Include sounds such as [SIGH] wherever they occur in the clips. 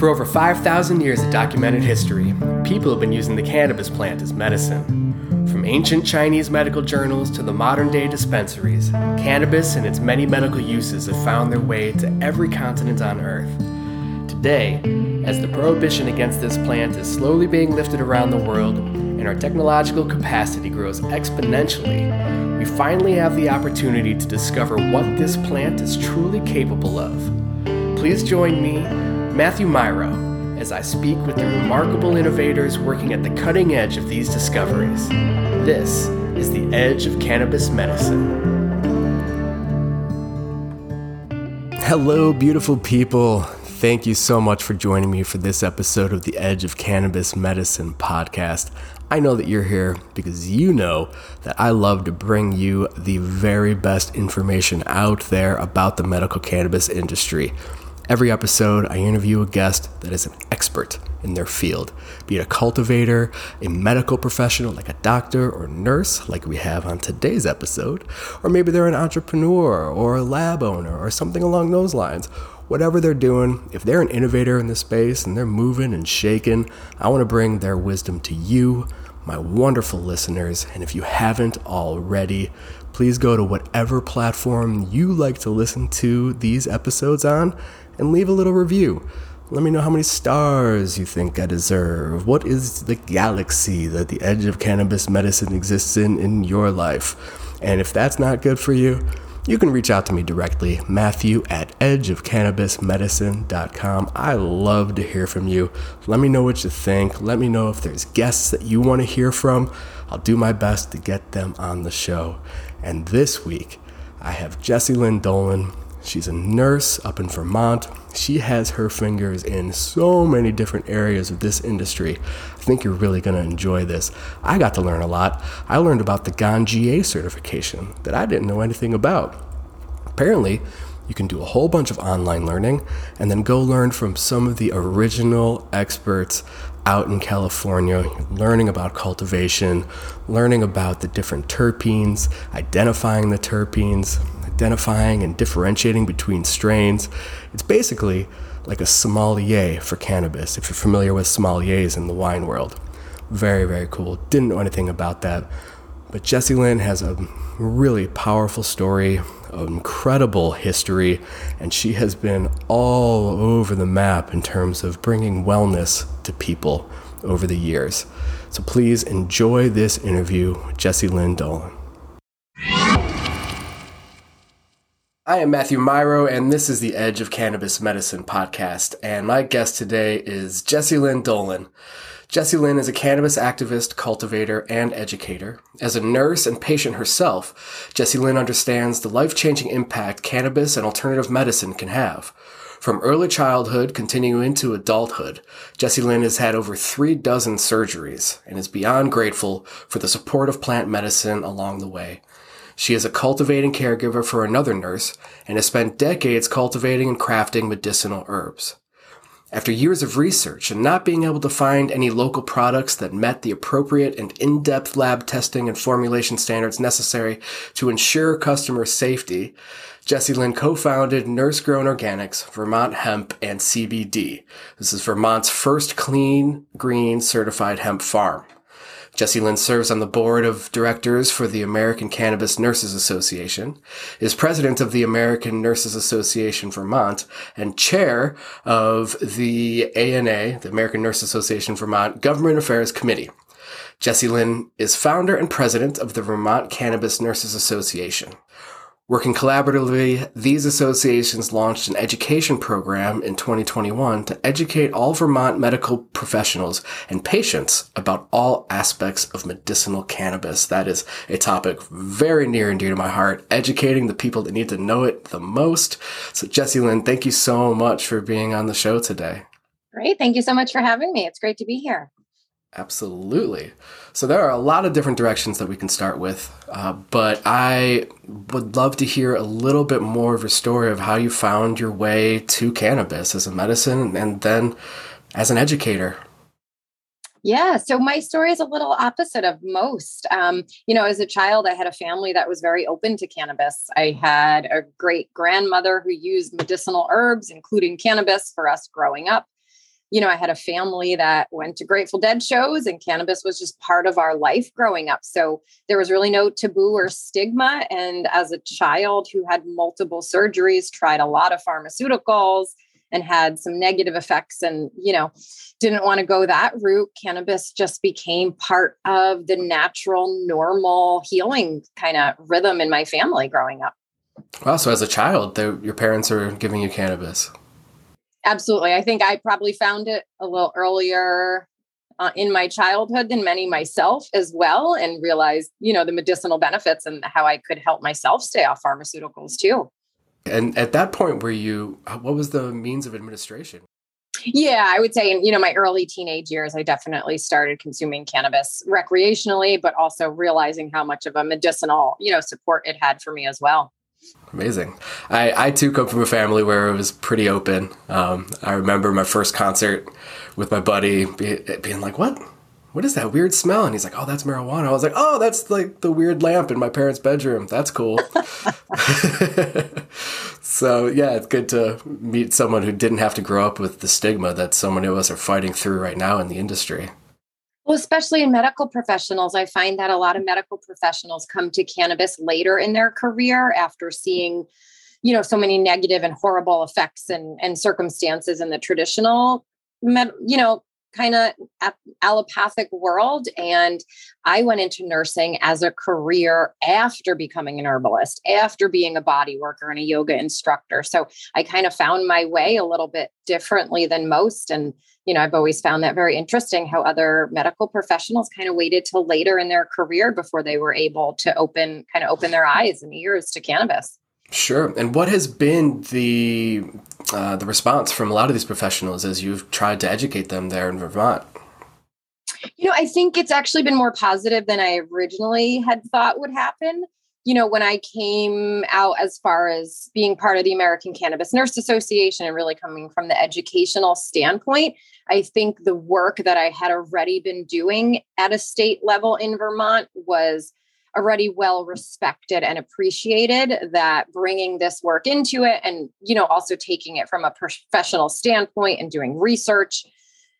For over 5,000 years of documented history, people have been using the cannabis plant as medicine. From ancient Chinese medical journals to the modern day dispensaries, cannabis and its many medical uses have found their way to every continent on Earth. Today, as the prohibition against this plant is slowly being lifted around the world and our technological capacity grows exponentially, we finally have the opportunity to discover what this plant is truly capable of. Please join me, Matthew Myro, as I speak with the remarkable innovators working at the cutting edge of these discoveries. This is the Edge of Cannabis Medicine. Hello, beautiful people. Thank you so much for joining me for this episode of the Edge of Cannabis Medicine podcast. I know that you're here because you know that I love to bring you the very best information out there about the medical cannabis industry. Every episode, I interview a guest that is an expert in their field, be it a cultivator, a medical professional like a doctor or nurse, like we have on today's episode, or maybe they're an entrepreneur or a lab owner or something along those lines. Whatever they're doing, if they're an innovator in the space and they're moving and shaking, I want to bring their wisdom to you, my wonderful listeners. And if you haven't already, please go to whatever platform you like to listen to these episodes on and leave a little review. Let me know how many stars you think I deserve. What is the galaxy that the edge of cannabis medicine exists in in your life? And if that's not good for you, you can reach out to me directly, Matthew at edgeofcannabismedicine.com. I love to hear from you. Let me know what you think. Let me know if there's guests that you want to hear from. I'll do my best to get them on the show. And this week, I have Jessie Lynn Dolan She's a nurse up in Vermont. She has her fingers in so many different areas of this industry. I think you're really going to enjoy this. I got to learn a lot. I learned about the Ganjier certification that I didn't know anything about. Apparently, you can do a whole bunch of online learning and then go learn from some of the original experts out in California, learning about cultivation, learning about the different terpenes, identifying the terpenes, identifying and differentiating between strains. It's basically like a sommelier for cannabis, if you're familiar with sommeliers in the wine world. Very, very cool. Didn't know anything about that. But Jessie Lynn has a really powerful story, incredible history, and she has been all over the map in terms of bringing wellness to people over the years. So please enjoy this interview with Jessie Lynn Dolan. I am Matthew Myro, and this is the Edge of Cannabis Medicine podcast. And my guest today is Jessie Lynn Dolan. Jessie Lynn is a cannabis activist, cultivator, and educator. As a nurse and patient herself, Jessie Lynn understands the life changing impact cannabis and alternative medicine can have. From early childhood continuing into adulthood, Jessie Lynn has had over three dozen surgeries and is beyond grateful for the support of plant medicine along the way. She is a cultivating caregiver for another nurse and has spent decades cultivating and crafting medicinal herbs. After years of research and not being able to find any local products that met the appropriate and in-depth lab testing and formulation standards necessary to ensure customer safety, Jessie Lynn co-founded Nurse Grown Organics, Vermont Hemp, and CBD. This is Vermont's first clean, green certified hemp farm. Jessie Lynn serves on the board of directors for the American Cannabis Nurses Association, is president of the American Nurses Association Vermont, and chair of the ANA, the American Nurses Association Vermont Government Affairs Committee. Jessie Lynn is founder and president of the Vermont Cannabis Nurses Association. Working collaboratively, these associations launched an education program in 2021 to educate all Vermont medical professionals and patients about all aspects of medicinal cannabis. That is a topic very near and dear to my heart, educating the people that need to know it the most. So, Jessie Lynn, thank you so much for being on the show today. Great. Thank you so much for having me. It's great to be here. Absolutely. So there are a lot of different directions that we can start with, uh, but I would love to hear a little bit more of your story of how you found your way to cannabis as a medicine and then as an educator. Yeah, so my story is a little opposite of most. Um, you know, as a child, I had a family that was very open to cannabis. I had a great grandmother who used medicinal herbs, including cannabis, for us growing up. You know, I had a family that went to Grateful Dead shows and cannabis was just part of our life growing up. So there was really no taboo or stigma. And as a child who had multiple surgeries, tried a lot of pharmaceuticals, and had some negative effects and you know didn't want to go that route cannabis just became part of the natural normal healing kind of rhythm in my family growing up wow so as a child your parents are giving you cannabis Absolutely. I think I probably found it a little earlier uh, in my childhood than many myself as well, and realized, you know, the medicinal benefits and how I could help myself stay off pharmaceuticals too. And at that point, were you, what was the means of administration? Yeah, I would say in you know my early teenage years, I definitely started consuming cannabis recreationally, but also realizing how much of a medicinal you know support it had for me as well. Amazing. I, I too come from a family where it was pretty open. Um, I remember my first concert with my buddy be, being like, "What? What is that weird smell?" And he's like, "Oh, that's marijuana." I was like, "Oh, that's like the weird lamp in my parents' bedroom. That's cool." [LAUGHS] so yeah, it's good to meet someone who didn't have to grow up with the stigma that so many of us are fighting through right now in the industry. Well, especially in medical professionals, I find that a lot of medical professionals come to cannabis later in their career after seeing, you know, so many negative and horrible effects and, and circumstances in the traditional, med, you know, kind of allopathic world. And I went into nursing as a career after becoming an herbalist, after being a body worker and a yoga instructor. So I kind of found my way a little bit differently than most. And, you know, I've always found that very interesting how other medical professionals kind of waited till later in their career before they were able to open, kind of open their eyes and ears to cannabis. Sure. And what has been the uh, the response from a lot of these professionals as you've tried to educate them there in Vermont? You know, I think it's actually been more positive than I originally had thought would happen. You know, when I came out as far as being part of the American Cannabis Nurse Association and really coming from the educational standpoint, I think the work that I had already been doing at a state level in Vermont was already well respected and appreciated that bringing this work into it and you know also taking it from a professional standpoint and doing research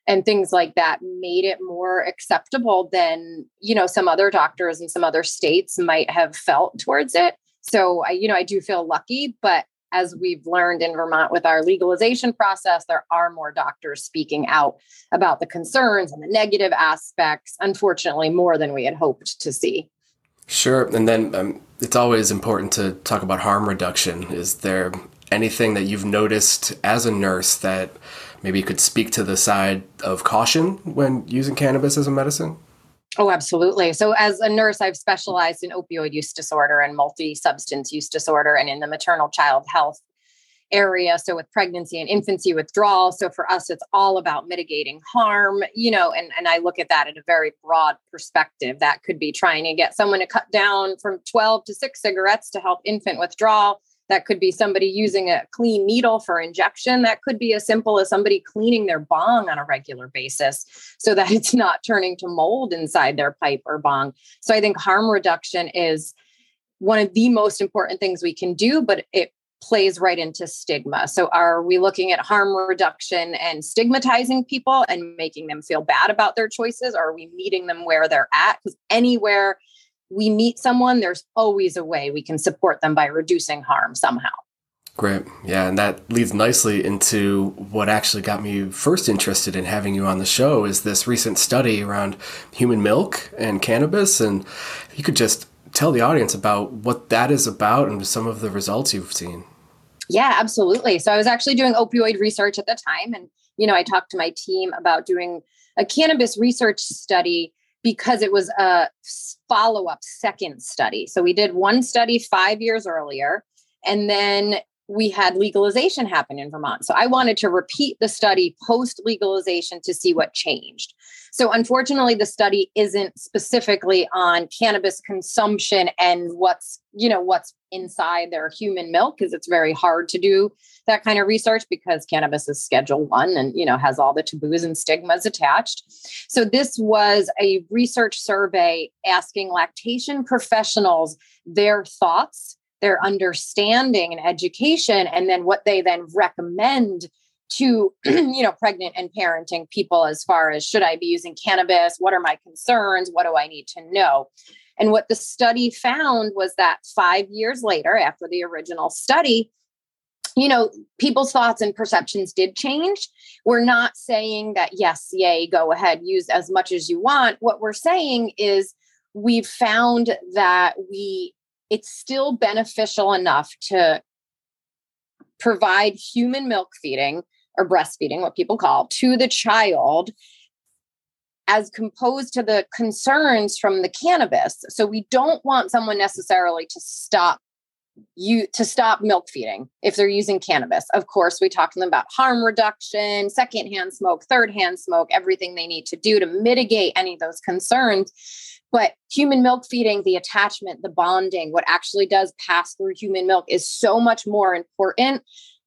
and things like that made it more acceptable than you know some other doctors in some other states might have felt towards it so i you know i do feel lucky but as we've learned in Vermont with our legalization process, there are more doctors speaking out about the concerns and the negative aspects, unfortunately, more than we had hoped to see. Sure. And then um, it's always important to talk about harm reduction. Is there anything that you've noticed as a nurse that maybe you could speak to the side of caution when using cannabis as a medicine? Oh, absolutely. So, as a nurse, I've specialized in opioid use disorder and multi substance use disorder and in the maternal child health area. So with pregnancy and infancy withdrawal. So for us, it's all about mitigating harm, you know, and, and I look at that in a very broad perspective. That could be trying to get someone to cut down from 12 to six cigarettes to help infant withdrawal. That could be somebody using a clean needle for injection. That could be as simple as somebody cleaning their bong on a regular basis so that [LAUGHS] it's not turning to mold inside their pipe or bong. So I think harm reduction is one of the most important things we can do, but it plays right into stigma. So, are we looking at harm reduction and stigmatizing people and making them feel bad about their choices? Or are we meeting them where they're at? Because anywhere we meet someone, there's always a way we can support them by reducing harm somehow. Great. Yeah. And that leads nicely into what actually got me first interested in having you on the show is this recent study around human milk and cannabis. And you could just tell the audience about what that is about and some of the results you've seen. Yeah, absolutely. So I was actually doing opioid research at the time. And, you know, I talked to my team about doing a cannabis research study because it was a follow up second study. So we did one study five years earlier. And then we had legalization happen in Vermont. So I wanted to repeat the study post legalization to see what changed. So unfortunately the study isn't specifically on cannabis consumption and what's, you know, what's inside their human milk because it's very hard to do that kind of research because cannabis is schedule 1 and, you know, has all the taboos and stigmas attached. So this was a research survey asking lactation professionals their thoughts their understanding and education, and then what they then recommend to [CLEARS THROAT] you know pregnant and parenting people as far as should i be using cannabis? What are my concerns? What do i need to know? And what the study found was that 5 years later after the original study you know people's thoughts and perceptions did change. We're not saying that yes yay go ahead use as much as you want. What we're saying is we've found that we it's still beneficial enough to provide human milk feeding or breastfeeding, what people call, to the child as composed to the concerns from the cannabis. So we don't want someone necessarily to stop you to stop milk feeding if they're using cannabis. Of course, we talk to them about harm reduction, secondhand smoke, third hand smoke, everything they need to do to mitigate any of those concerns. But human milk feeding, the attachment, the bonding, what actually does pass through human milk is so much more important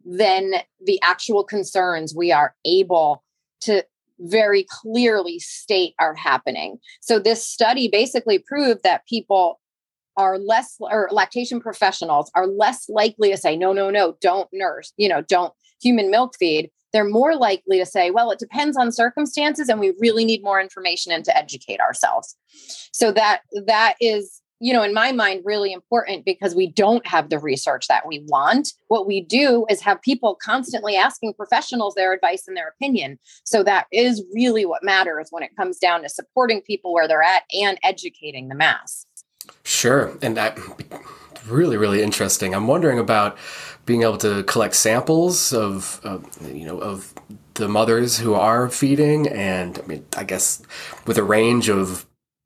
than the actual concerns we are able to very clearly state are happening. So this study basically proved that people are less or lactation professionals are less likely to say no no no don't nurse you know don't human milk feed they're more likely to say well it depends on circumstances and we really need more information and to educate ourselves so that that is you know, in my mind, really important because we don't have the research that we want. What we do is have people constantly asking professionals their advice and their opinion. So that is really what matters when it comes down to supporting people where they're at and educating the mass. Sure. And that really, really interesting. I'm wondering about being able to collect samples of, you know, of the mothers who are feeding and I mean, I guess with a range of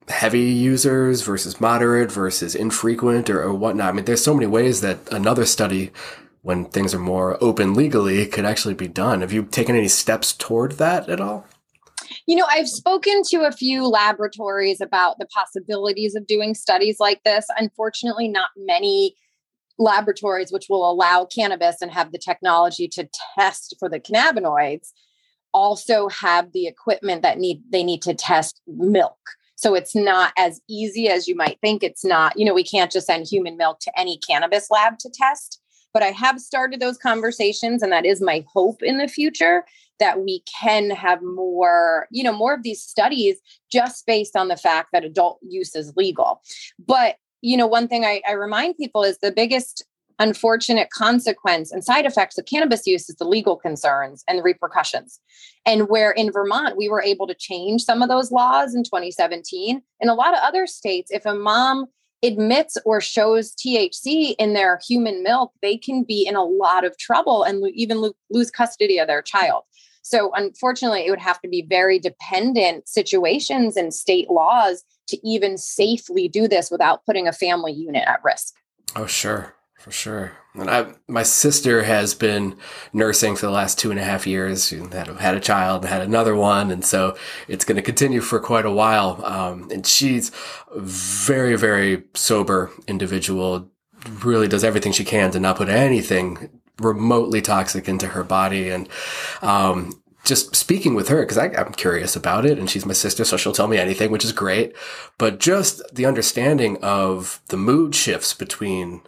heavy users versus moderate versus infrequent or, or whatnot. I mean, there's so many ways that another study, when things are more open legally, could actually be done. Have you taken any steps toward that at all? You know, I've spoken to a few laboratories about the possibilities of doing studies like this. Unfortunately, not many laboratories which will allow cannabis and have the technology to test for the cannabinoids also have the equipment that need they need to test milk so it's not as easy as you might think. It's not, you know, we can't just send human milk to any cannabis lab to test. But I have started those conversations, and that is my hope in the future that we can have more, you know, more of these studies just based on the fact that adult use is legal. But you know, one thing I, I remind people is the biggest unfortunate consequence and side effects of cannabis use is the legal concerns and the repercussions. And where in Vermont, we were able to change some of those laws in 2017. In a lot of other states, if a mom admits or shows THC in their human milk, they can be in a lot of trouble and even lo- lose custody of their child. So, unfortunately, it would have to be very dependent situations and state laws to even safely do this without putting a family unit at risk. Oh, sure for sure. And I, my sister has been nursing for the last two and a half years. She had, had a child had another one. And so it's going to continue for quite a while. Um, and she's a very, very sober individual, really does everything she can to not put anything remotely toxic into her body. And, um, just speaking with her because I'm curious about it and she's my sister, so she'll tell me anything, which is great. But just the understanding of the mood shifts between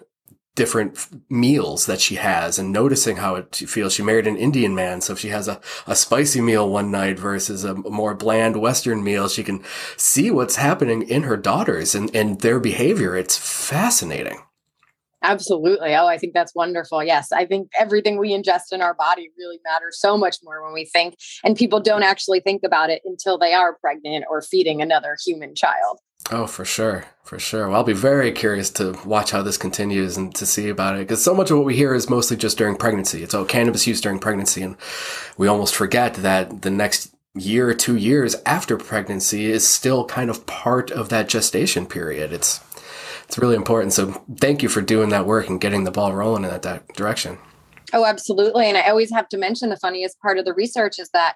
different meals that she has and noticing how it feels. She married an Indian man, so if she has a, a spicy meal one night versus a more bland Western meal, she can see what's happening in her daughters and, and their behavior. It's fascinating. Absolutely. Oh, I think that's wonderful. Yes. I think everything we ingest in our body really matters so much more when we think, and people don't actually think about it until they are pregnant or feeding another human child. Oh, for sure. For sure. Well, I'll be very curious to watch how this continues and to see about it because so much of what we hear is mostly just during pregnancy. It's all cannabis use during pregnancy. And we almost forget that the next year or two years after pregnancy is still kind of part of that gestation period. It's, it's really important. So thank you for doing that work and getting the ball rolling in that di- direction. Oh, absolutely. And I always have to mention the funniest part of the research is that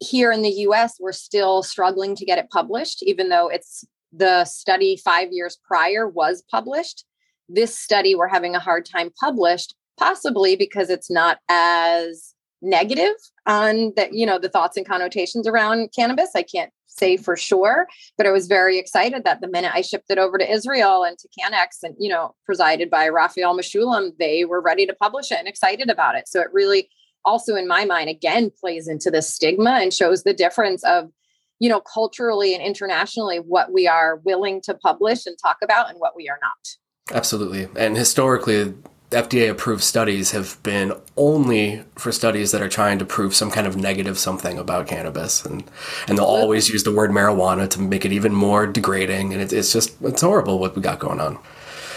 here in the US, we're still struggling to get it published, even though it's the study five years prior was published. This study we're having a hard time published, possibly because it's not as negative on that, you know, the thoughts and connotations around cannabis. I can't say for sure, but I was very excited that the minute I shipped it over to Israel and to Cannex and, you know, presided by Raphael Mechoulam, they were ready to publish it and excited about it. So it really also in my mind again plays into the stigma and shows the difference of you know culturally and internationally what we are willing to publish and talk about and what we are not absolutely and historically FDA approved studies have been only for studies that are trying to prove some kind of negative something about cannabis. And and they'll always use the word marijuana to make it even more degrading. And it's, it's just it's horrible what we got going on.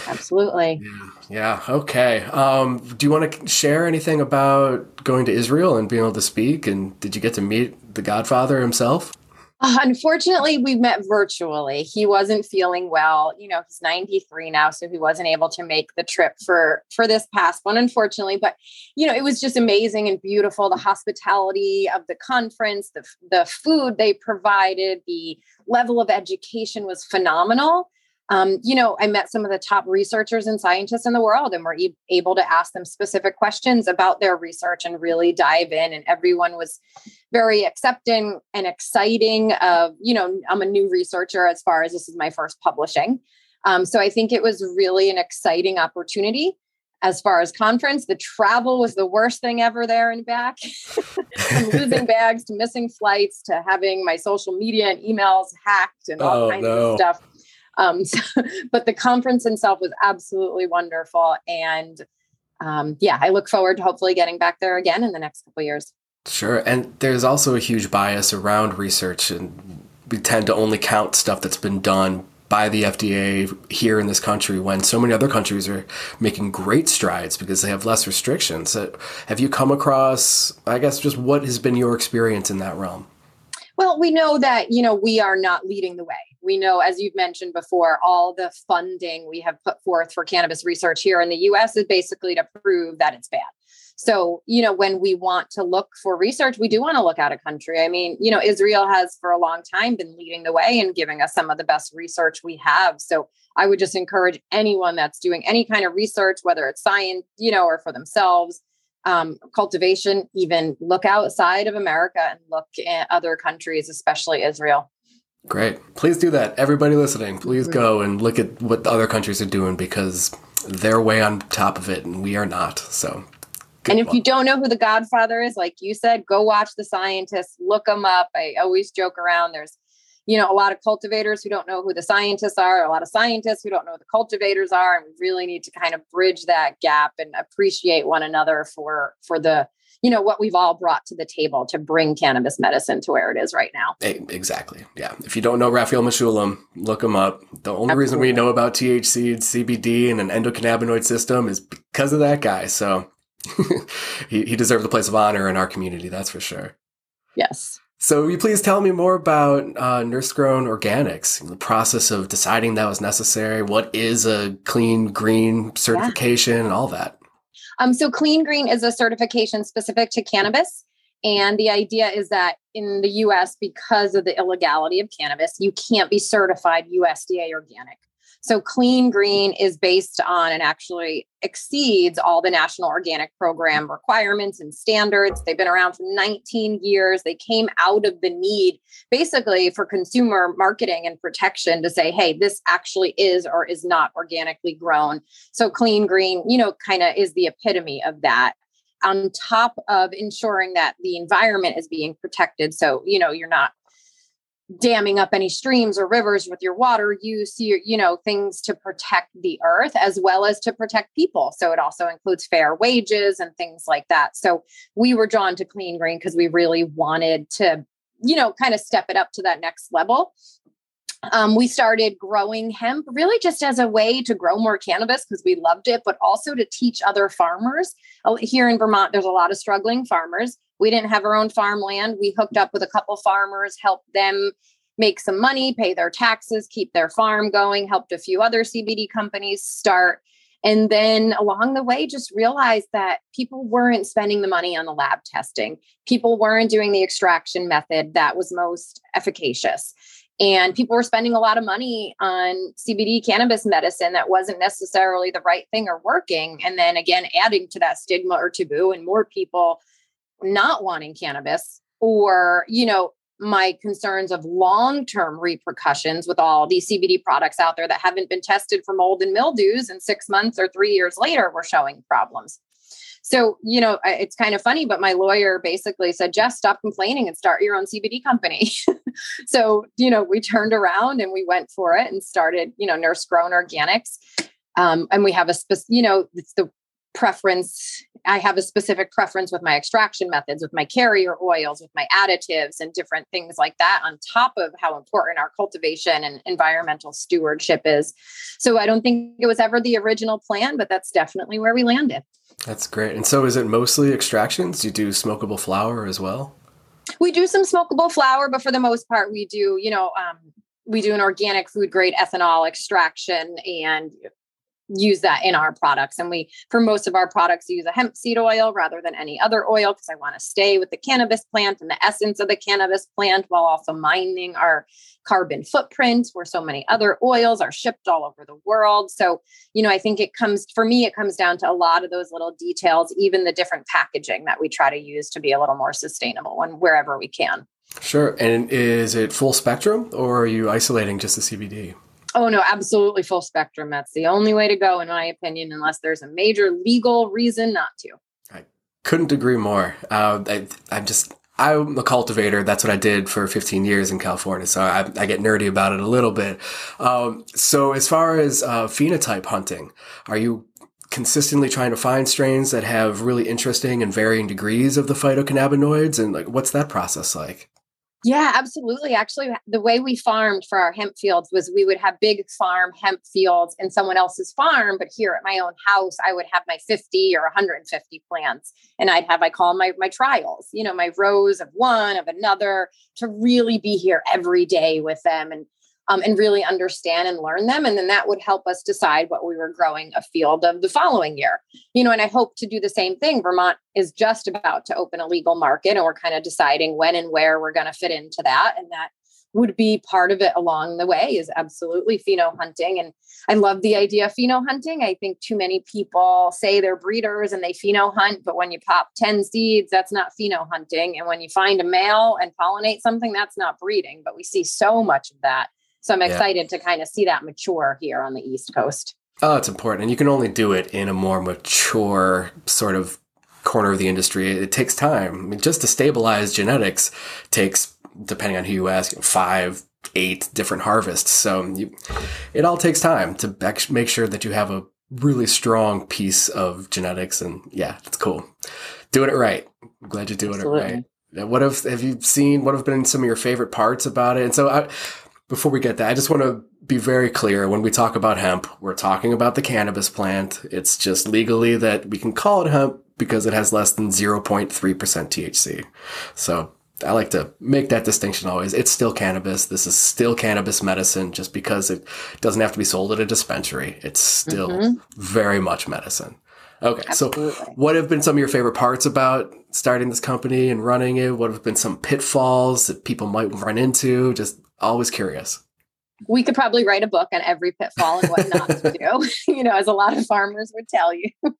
Absolutely. Yeah, yeah. okay. Um, do you want to share anything about going to Israel and being able to speak? And did you get to meet the godfather himself Uh, unfortunately, we met virtually. He wasn't feeling well. You know, he's 93 now, so he wasn't able to make the trip for for this past one, unfortunately. But you know, it was just amazing and beautiful. The hospitality of the conference, the the food they provided, the level of education was phenomenal um, you know, I met some of the top researchers and scientists in the world, and were e- able to ask them specific questions about their research and really dive in. And everyone was very accepting and exciting. Of you know, I'm a new researcher as far as this is my first publishing, um, so I think it was really an exciting opportunity. As far as conference, the travel was the worst thing ever there and back. [LAUGHS] From losing [LAUGHS] bags to missing flights to having my social media and emails hacked and all oh, kinds no. of stuff um, [LAUGHS] so, but the conference itself was absolutely wonderful. And um, yeah, I look forward to hopefully getting back there again in the next couple years. Sure. And there's also a huge bias around research, and we tend to only count stuff that's been done by the FDA here in this country when so many other countries are making great strides because they have less restrictions. Have you come across, I guess, just what has been your experience in that realm? Well, we know that, you know, we are not leading the way. We know, as you've mentioned before, all the funding we have put forth for cannabis research here in the US is basically to prove that it's bad. So, you know, when we want to look for research, we do want to look out of country. I mean, you know, Israel has for a long time been leading the way and giving us some of the best research we have. So, I would just encourage anyone that's doing any kind of research, whether it's science, you know, or for themselves, um, cultivation, even look outside of America and look at other countries, especially Israel. Great. Please do that. Everybody listening, please go and look at what the other countries are doing because they're way on top of it and we are not. So, and if you don't know who the Godfather is, like you said, go watch the scientists, look them up. I always joke around. There's you know, a lot of cultivators who don't know who the scientists are, a lot of scientists who don't know who the cultivators are, and we really need to kind of bridge that gap and appreciate one another for for the you know what we've all brought to the table to bring cannabis medicine to where it is right now. Exactly. Yeah. If you don't know Raphael Mechoulam, look him up. The only Absolutely. reason we know about THC, and CBD, and an endocannabinoid system is because of that guy. So [LAUGHS] he, he deserves a place of honor in our community. That's for sure. Yes. So, will you please tell me more about uh, nurse grown organics, the process of deciding that was necessary? What is a clean green certification yeah. and all that? Um, so, clean green is a certification specific to cannabis. And the idea is that in the US, because of the illegality of cannabis, you can't be certified USDA organic. So Clean Green is based on and actually exceeds all the National Organic Program requirements and standards. They've been around for 19 years. They came out of the need basically for consumer marketing and protection to say, hey, this actually is or is not organically grown. So Clean Green, you know, kind of is the epitome of that on top of ensuring that the environment is being protected. So, you know, you're not damming up any streams or rivers with your water use you, you know things to protect the earth as well as to protect people. So it also includes fair wages and things like that. So we were drawn to clean green because we really wanted to you know kind of step it up to that next level um, we started growing hemp really just as a way to grow more cannabis because we loved it, but also to teach other farmers. Uh, here in Vermont, there's a lot of struggling farmers. We didn't have our own farmland. We hooked up with a couple farmers, helped them make some money, pay their taxes, keep their farm going, helped a few other CBD companies start. And then along the way, just realized that people weren't spending the money on the lab testing. People weren't doing the extraction method that was most efficacious and people were spending a lot of money on CBD cannabis medicine that wasn't necessarily the right thing or working. And then again, adding to that stigma or taboo, and more people not wanting cannabis, or, you know, my concerns of long term repercussions with all these CBD products out there that haven't been tested for mold and mildews, and six months or three years later, we're showing problems. So, you know, it's kind of funny, but my lawyer basically said, Jess, stop complaining and start your own CBD company. [LAUGHS] so, you know, we turned around and we went for it and started, you know, nurse grown organics. Um, and we have a specific, you know, it's the preference i have a specific preference with my extraction methods with my carrier oils with my additives and different things like that on top of how important our cultivation and environmental stewardship is. So i don't think it was ever the original plan but that's definitely where we landed. That's great. And so is it mostly extractions? You do smokable flower as well? We do some smokable flower but for the most part we do you know um, we do an organic food grade ethanol extraction and use that in our products. And we, for most of our products, use a hemp seed oil rather than any other oil because I want to stay with the cannabis plant and the essence of the cannabis plant while also minding our carbon footprint where so many other oils are shipped all over the world. So, you know, I think it comes, for me, it comes down to a lot of those little details, even the different packaging that we try to use to be a little more sustainable and wherever we can. Sure. And is it full spectrum or are you isolating just the CBD? Oh no, absolutely full spectrum. That's the only way to go, in my opinion, unless there's a major legal reason not to. I couldn't agree more. Uh, I, I'm just I'm a cultivator. That's what I did for 15 years in California. So I, I get nerdy about it a little bit. Um, so as far as uh, phenotype hunting, are you consistently trying to find strains that have really interesting and varying degrees of the phytocannabinoids? And like, what's that process like? Yeah, absolutely. Actually, the way we farmed for our hemp fields was we would have big farm hemp fields in someone else's farm, but here at my own house, I would have my 50 or 150 plants. And I'd have, I call my my trials, you know, my rows of one, of another, to really be here every day with them and um, and really understand and learn them. And then that would help us decide what we were growing a field of the following year. You know, and I hope to do the same thing. Vermont is just about to open a legal market, and we're kind of deciding when and where we're going to fit into that. And that would be part of it along the way is absolutely pheno hunting. And I love the idea of pheno hunting. I think too many people say they're breeders and they pheno hunt, but when you pop 10 seeds, that's not pheno hunting. And when you find a male and pollinate something, that's not breeding. But we see so much of that so I'm excited yeah. to kind of see that mature here on the East Coast. Oh, it's important. And you can only do it in a more mature sort of corner of the industry. It takes time. I mean, just to stabilize genetics takes, depending on who you ask, five, eight different harvests. So you, it all takes time to make sure that you have a really strong piece of genetics. And yeah, it's cool. Doing it right. I'm glad you're doing Absolutely. it right. What have have you seen? What have been some of your favorite parts about it? And so I, before we get that, I just want to be very clear when we talk about hemp, we're talking about the cannabis plant. It's just legally that we can call it hemp because it has less than 0.3% THC. So I like to make that distinction always. It's still cannabis. This is still cannabis medicine just because it doesn't have to be sold at a dispensary. It's still mm-hmm. very much medicine. Okay. Absolutely. So what have been some of your favorite parts about starting this company and running it? What have been some pitfalls that people might run into? Just always curious. We could probably write a book on every pitfall and what not to do, [LAUGHS] [LAUGHS] you know, as a lot of farmers would tell you. [LAUGHS]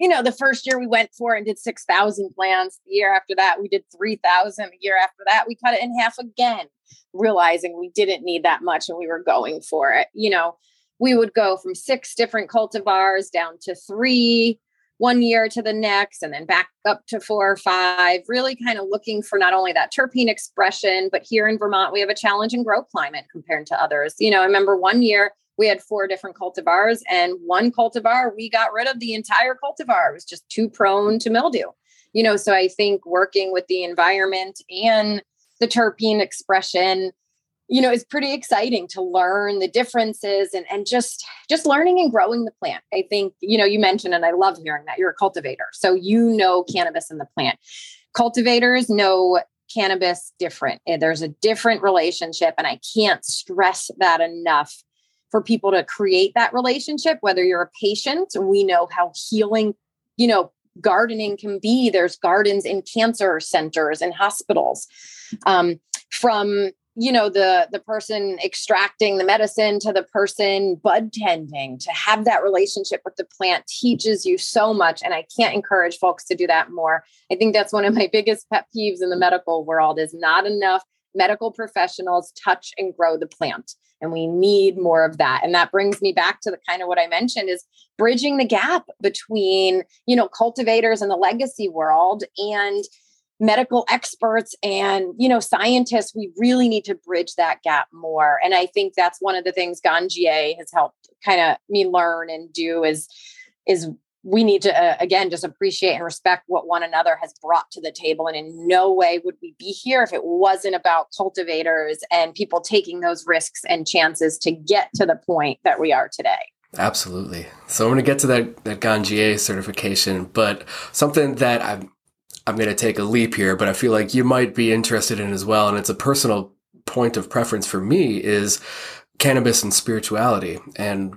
you know, the first year we went for and did 6,000 plants. The year after that, we did 3,000. The year after that, we cut it in half again, realizing we didn't need that much and we were going for it. You know, we would go from six different cultivars down to three one year to the next and then back up to four or five, really kind of looking for not only that terpene expression, but here in Vermont, we have a challenging grow climate compared to others. You know, I remember one year we had four different cultivars, and one cultivar, we got rid of the entire cultivar. It was just too prone to mildew. You know, so I think working with the environment and the terpene expression you know, it's pretty exciting to learn the differences and, and just just learning and growing the plant. I think, you know, you mentioned, and I love hearing that you're a cultivator. So you know cannabis and the plant. Cultivators know cannabis different. Eh, there's a different relationship. And I can't stress that enough for people to create that relationship, whether you're a patient, we know how healing, you know, gardening can be. There's gardens in cancer centers and hospitals. Um, from you know the the person extracting the medicine to the person bud tending to have that relationship with the plant teaches you so much and i can't encourage folks to do that more. I think that's one of my [LAUGHS] biggest pet peeves in the medical world is not enough medical professionals touch and grow the plant and we need more of that. And that brings me back to the kind of what i mentioned is bridging the gap between you know cultivators in the legacy world and medical experts and you know scientists we really need to bridge that gap more. And i think that's one of the things ganjier has helped kind of me learn and do is is we need to uh, again just appreciate and respect what one another has brought to the table. And in no way would we be here if it wasn't about cultivators and people taking those risks and chances to get to the point that we are today. Absolutely. So i'm going to get to that that ganjier certification but something that i'm i'm going to take a leap here but i feel like you might be interested in as well and it's a personal point of preference for me is cannabis and spirituality and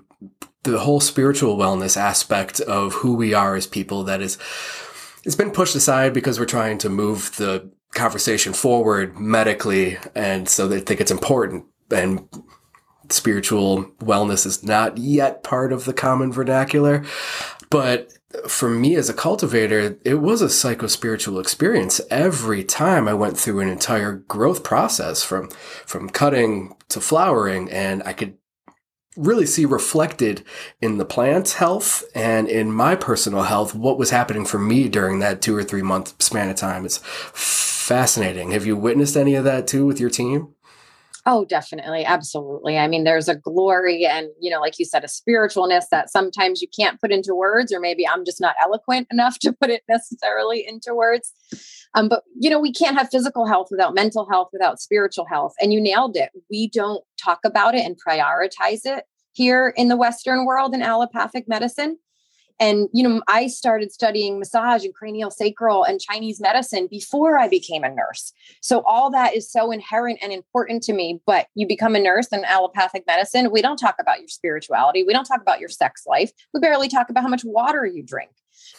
the whole spiritual wellness aspect of who we are as people that is it's been pushed aside because we're trying to move the conversation forward medically and so they think it's important and spiritual wellness is not yet part of the common vernacular but for me as a cultivator it was a psycho-spiritual experience every time i went through an entire growth process from from cutting to flowering and i could really see reflected in the plant's health and in my personal health what was happening for me during that two or three month span of time. It's fascinating. Have you witnessed any of that too with your team? Oh, definitely. Absolutely. I mean, there's a glory and, you know, like you said, a spiritualness that sometimes you can't put into words, or maybe I'm just not eloquent enough [LAUGHS] to put it necessarily into words. Um, but, you know, we can't have physical health without mental health, without spiritual health. And you nailed it. We don't talk about it and prioritize it here in the Western world in allopathic medicine. And, you know, I started studying massage and cranial sacral and Chinese medicine before I became a nurse. So all that is so inherent and important to me. But you become a nurse in allopathic medicine, we don't talk about your spirituality. We don't talk about your sex life. We barely talk about how much water you drink.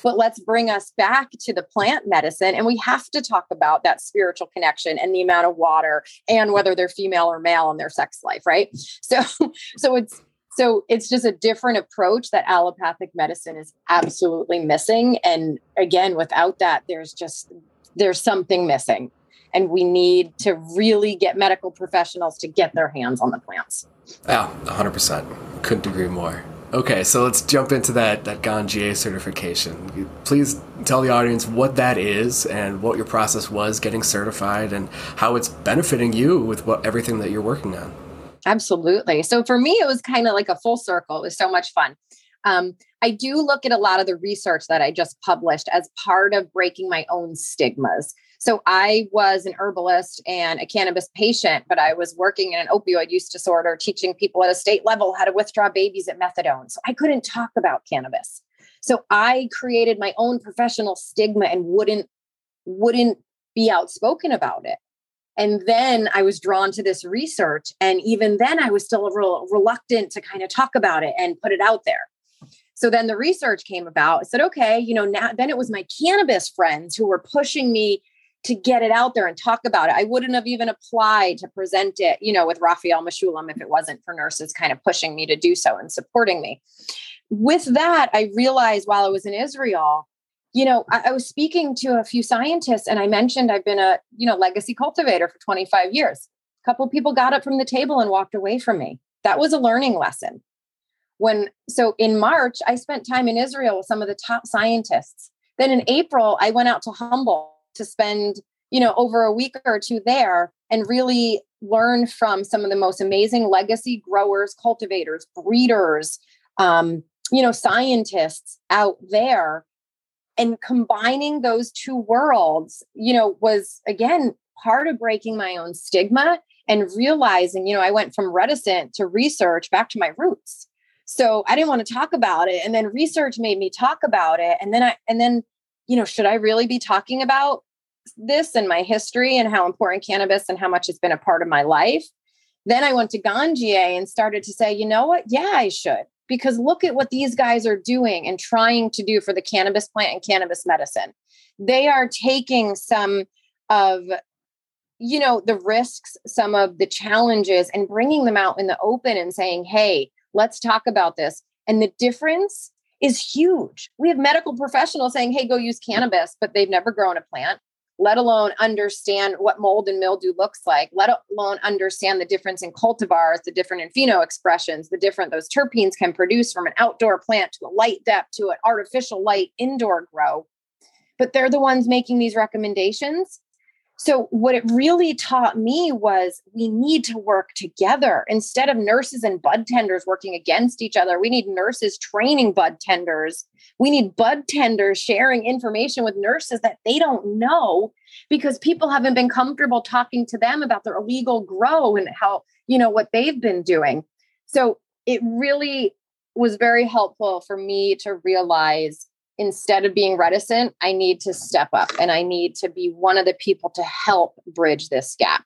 But let's bring us back to the plant medicine. And we have to talk about that spiritual connection and the amount of water and whether they're female or male in their sex life, right? So, [LAUGHS] so it's so it's just a different approach that allopathic medicine is absolutely missing. And again, without that, there's just there's something missing. And we need to really get medical professionals to get their hands on the plants. Yeah, 100%. Couldn't agree more. Okay, so let's jump into that that Ganjier certification. Please tell the audience what that is and what your process was getting certified and how it's benefiting you with what everything that you're working on. Absolutely. So for me, it was kind of like a full circle. It was so much fun. Um, I do look at a lot of the research that I just published as part of breaking my own stigmas. So I was an herbalist and a cannabis patient, but I was working in an opioid use disorder, teaching people at a state level how to withdraw babies at methadone. So I couldn't talk about cannabis. So I created my own professional stigma and wouldn't wouldn't be outspoken about it. And then I was drawn to this research. And even then, I was still a little reluctant to kind of talk about it and put it out there. So then the research came about. I said, okay, you know, now then it was my cannabis friends who were pushing me to get it out there and talk about it. I wouldn't have even applied to present it, you know, with Raphael Mechoulam if it wasn't for nurses kind of pushing me to do so and supporting me. With that, I realized while I was in Israel you know, I, I, was speaking to a few scientists and I mentioned I've been a, you know, legacy cultivator for 25 years. A couple people got up from the table and walked away from me. That was a learning lesson. When so in March, I spent time in Israel with some of the top scientists. Then in April, I went out to Humboldt to spend, you know, over a week or two there and really learn from some of the most amazing legacy growers, cultivators, breeders, um, you know, scientists out there and combining those two worlds you know was again part of breaking my own stigma and realizing you know i went from reticent to research back to my roots. So i didn't want to talk about it and then research made me talk about it and then i and then you know should i really be talking about this and my history and how important cannabis and how much it's been a part of my life? Then i went to ganjier and started to say you know what? Yeah i should because look at what these guys are doing and trying to do for the cannabis plant and cannabis medicine. They are taking some of you know the risks some of the challenges and bringing them out in the open and saying hey let's talk about this. And the difference is huge. We have medical professionals saying hey go use cannabis but they've never grown a plant let alone understand what mold and mildew looks like, let alone understand the difference in cultivars, the different in expressions, the different those terpenes can produce from an outdoor plant to a light dep to an artificial light indoor grow. But they're the ones making these recommendations. So, what it really taught me was we need to work together instead of nurses and bud tenders working against each other. We need nurses training bud tenders. We need bud tenders sharing information with nurses that they don't know because people haven't been comfortable talking to them about their illegal grow and how, you know, what they've been doing. So, it really was very helpful for me to realize instead of being reticent, I need to step up and I need to be one of the people to help bridge this gap,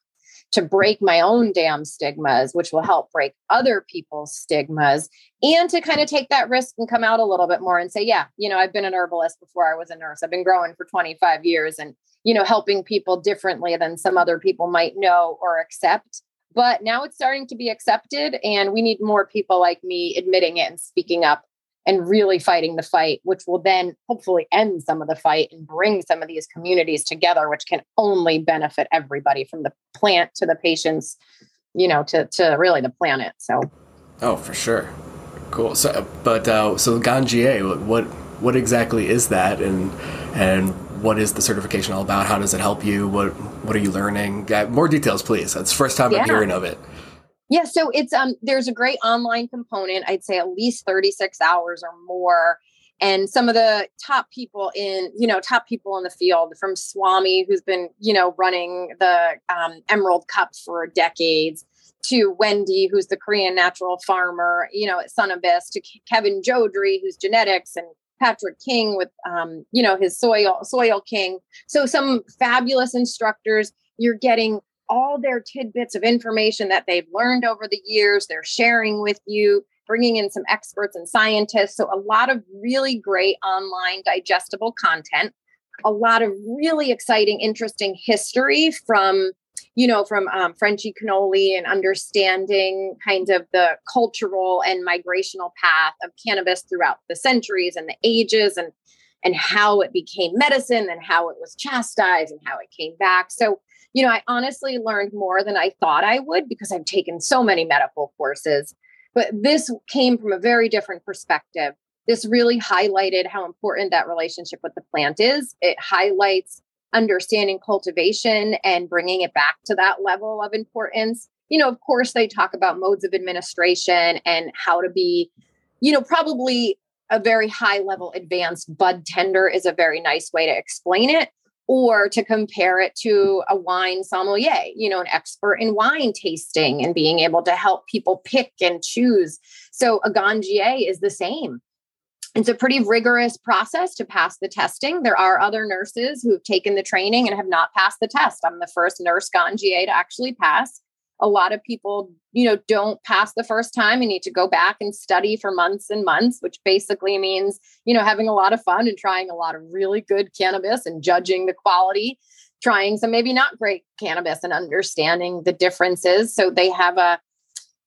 to break my own damn stigmas, which will help break other people's stigmas, and to kind of take that risk and come out a little bit more and say, yeah, you know, I've been an herbalist before I was a nurse. I've been growing for 25 years and, you know, helping people differently than some other people might know or accept. But now it's starting to be accepted, and we need more people like me admitting it and speaking up and really fighting the fight, which will then hopefully end some of the fight and bring some of these communities together, which can only benefit everybody from the plant to the patients, you know, to, to really the planet. So, oh, for sure. Cool. So, but uh, so Ganjier, what what exactly is that, and and what is the certification all about? How does it help you? What what are you learning? more details, please. That's the first time yeah. I'm hearing of it. Yeah, so it's um there's a great online component. I'd say at least 36 hours or more. And some of the top people in, you know, top people in the field from Swami, who's been, you know, running the um, Emerald Cup for decades, to Wendy, who's the Korean natural farmer, you know, at Sunabyss, to Kevin Jodrey, who's genetics, and Patrick King with, um, you know, his soil soil king. So some fabulous instructors. You're getting all their tidbits of information that they've learned over the years, they're sharing with you, bringing in some experts and scientists. So, a lot of really great online digestible content, a lot of really exciting, interesting history from you know, from um, Frenchy Cannoli and understanding kind of the cultural and migrational path of cannabis throughout the centuries and the ages and and how it became medicine and how it was chastised and how it came back. So you know, I honestly learned more than I thought I would because I've taken so many medical courses. But this came from a very different perspective. This really highlighted how important that relationship with the plant is. It highlights understanding cultivation and bringing it back to that level of importance. You know, of course, they talk about modes of administration and how to be, you know, probably a very high level advanced bud tender is a very nice way to explain it or to compare it to a wine sommelier, you know, an expert in wine tasting and being able to help people pick and choose. So a ganjier is the same. It's a pretty rigorous process to pass the testing. There are other nurses who have taken the training and have not passed the test. I'm the first nurse ganjier to actually pass a lot of people you know don't pass the first time and need to go back and study for months and months which basically means you know having a lot of fun and trying a lot of really good cannabis and judging the quality trying some maybe not great cannabis and understanding the differences. So they have a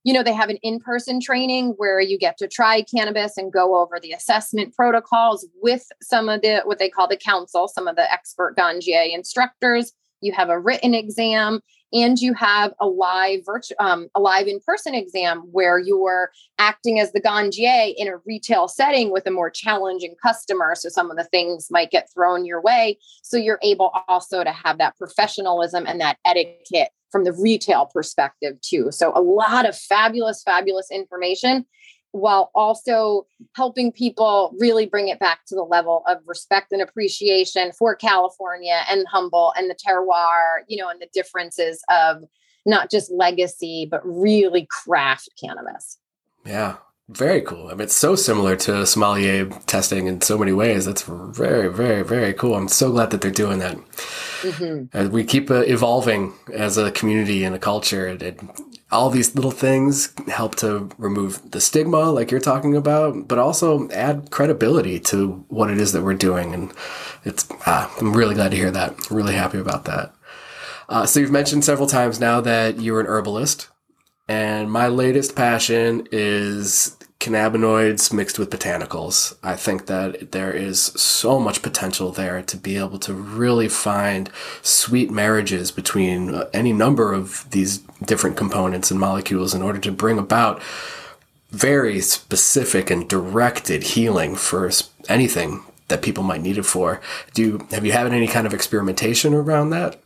you know they have an in-person training where you get to try cannabis and go over the assessment protocols with some of the what they call the council some of the expert ganjier instructors you have a written exam and you have a live virtual um, a live in-person exam where you're acting as the ganjier in a retail setting with a more challenging customer. So some of the things might get thrown your way. So you're able also to have that professionalism and that etiquette from the retail perspective too. So a lot of fabulous fabulous information while also helping people really bring it back to the level of respect and appreciation for California and Humboldt and the terroir, you know, and the differences of not just legacy, but really craft cannabis. Yeah. Very cool. I mean, it's so similar to sommelier testing in so many ways. That's very, very, very cool. I'm so glad that they're doing that. Mm-hmm. As we keep uh, evolving as a community and a culture, it, it, all these little things help to remove the stigma, like you're talking about, but also add credibility to what it is that we're doing. And it's, ah, I'm really glad to hear that. Really happy about that. Uh, so you've mentioned several times now that you're an herbalist. And my latest passion is cannabinoids mixed with botanicals. I think that there is so much potential there to be able to really find sweet marriages between uh, any number of these different components and molecules in order to bring about very specific and directed healing for anything that people might need it for. Do you, have you had any kind of experimentation around that?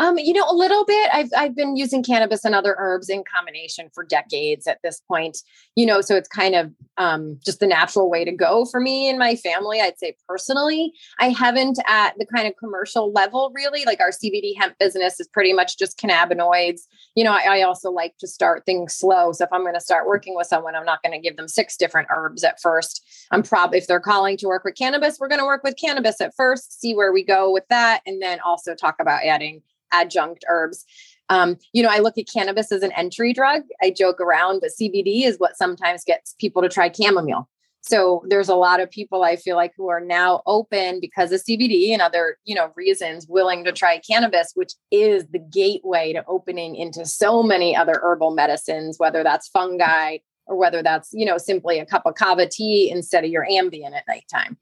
Um, you know, a little bit. I've I've been using cannabis and other herbs in combination for decades at this point. You know, so it's kind of um, just the natural way to go for me and my family. I'd say personally, I haven't at the kind of commercial level really. Like our CBD hemp business is pretty much just cannabinoids. You know, I, I also like to start things slow. So if I'm going to start working with someone, I'm not going to give them six different herbs at first. I'm probably if they're calling to work with cannabis, we're going to work with cannabis at first, see where we go with that, and then also talk about adding adjunct herbs. Um, you know, I look at cannabis as an entry drug. I joke around, but CBD is what sometimes gets people to try chamomile. So there's a lot of people I feel like who are now open because of CBD and other, you know, reasons willing to try cannabis, which is the gateway to opening into so many other herbal medicines, whether that's fungi or whether that's, you know, simply a cup of kava tea instead of your Ambien at nighttime.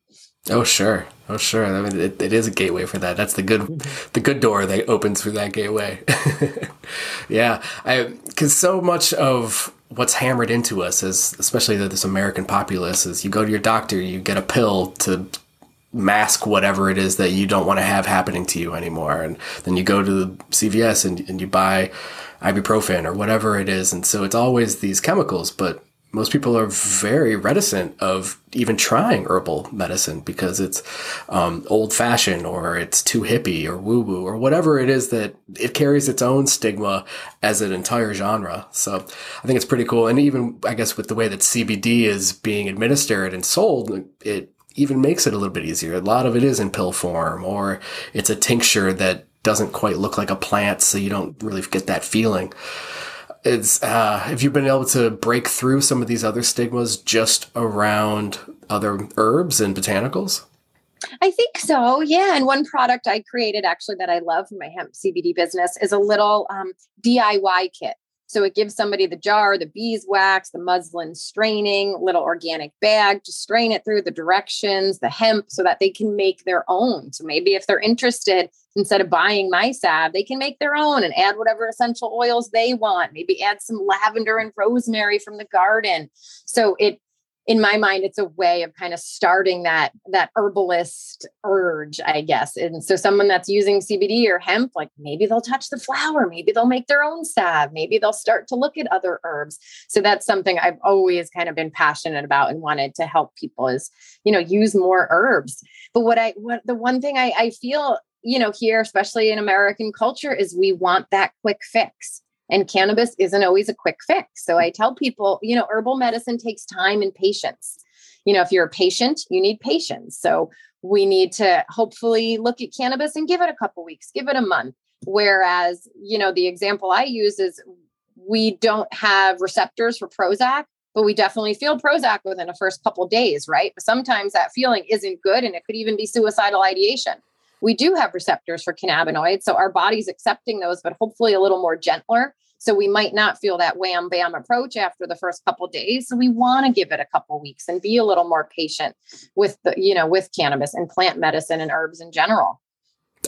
Oh sure, oh sure. I mean, it, it is a gateway for that. That's the good, the good door that opens through that gateway. [LAUGHS] yeah, I because so much of what's hammered into us is, especially this American populace, is you go to your doctor, you get a pill to mask whatever it is that you don't want to have happening to you anymore, and then you go to the CVS and and you buy ibuprofen or whatever it is, and so it's always these chemicals, but most people are very reticent of even trying herbal medicine because it's um, old fashioned or it's too hippie or woo woo or whatever it is that it carries its own stigma as an entire genre. So I think it's pretty cool. And even, I guess, with the way that CBD is being administered and sold, it even makes it a little bit easier. A lot of it is in pill form or it's a tincture that doesn't quite look like a plant, so you don't really get that feeling it's uh, have you been able to break through some of these other stigmas just around other herbs and botanicals? I think so. Yeah. And one product I created actually that I love for my hemp CBD business is a little um, DIY kit. So it gives somebody the jar, the beeswax, the muslin straining, little organic bag to strain it through the directions, the hemp, so that they can make their own. So maybe if they're interested, instead of buying my salve, they can make their own and add whatever essential oils they want. Maybe add some lavender and rosemary from the garden. So it in my mind it's a way of kind of starting that that herbalist urge i guess. And so someone that's using cbd or hemp like maybe they'll touch the flower maybe they'll make their own salve maybe they'll start to look at other herbs. So that's something i've always kind of been passionate about and wanted to help people is you know use more herbs. But what i what the one thing i, I feel you know here especially in american culture is we want that quick fix and cannabis isn't always a quick fix. So I mm. tell people, you know, herbal medicine takes time and patience. You know, if you're a patient, you need patience. So we need to hopefully look at cannabis and give it a couple weeks, give it a month. Whereas, you know, the example I use is we don't have receptors for Prozac, but we definitely feel Prozac within the first couple days, right? But sometimes that feeling isn't good and it could even be suicidal ideation we do have receptors for cannabinoids. So our body's accepting those, but hopefully a little more gentler. So we might not feel that wham bam approach after the first couple days. So we want to give it a couple weeks and be a little more patient with the, you know, with cannabis and plant medicine and herbs in general.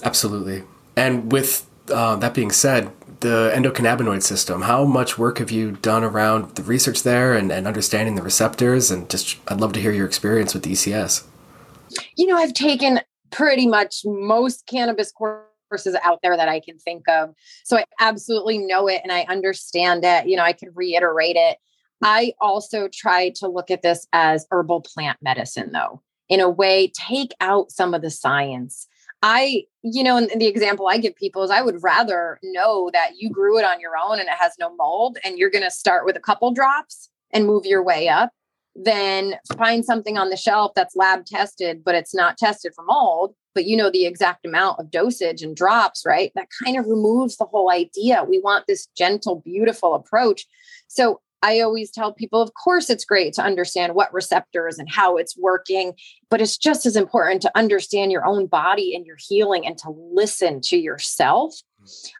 Absolutely. And with uh, that being said, the endocannabinoid system, how much work have you done around the research there and, and understanding the receptors? And just, I'd love to hear your experience with ECS. You know, I've taken pretty much most cannabis courses out there that I can think of. So I absolutely know it and I understand it. You know, I can reiterate it. I also try to look at this as herbal plant medicine, though, in a way, take out some of the science. I, you know, and the example I give people is I would rather know that you grew it on your own and it has no mold and you're going to start with a couple drops and move your way up then find something on the shelf that's lab tested, but it's not tested for mold, but you know the exact amount of dosage and drops, right? That kind of removes the whole idea. We want this gentle, beautiful approach. So I always tell people, of course, it's great to understand what receptors and how it's working, but it's just as important to understand your own body and your healing and to listen to yourself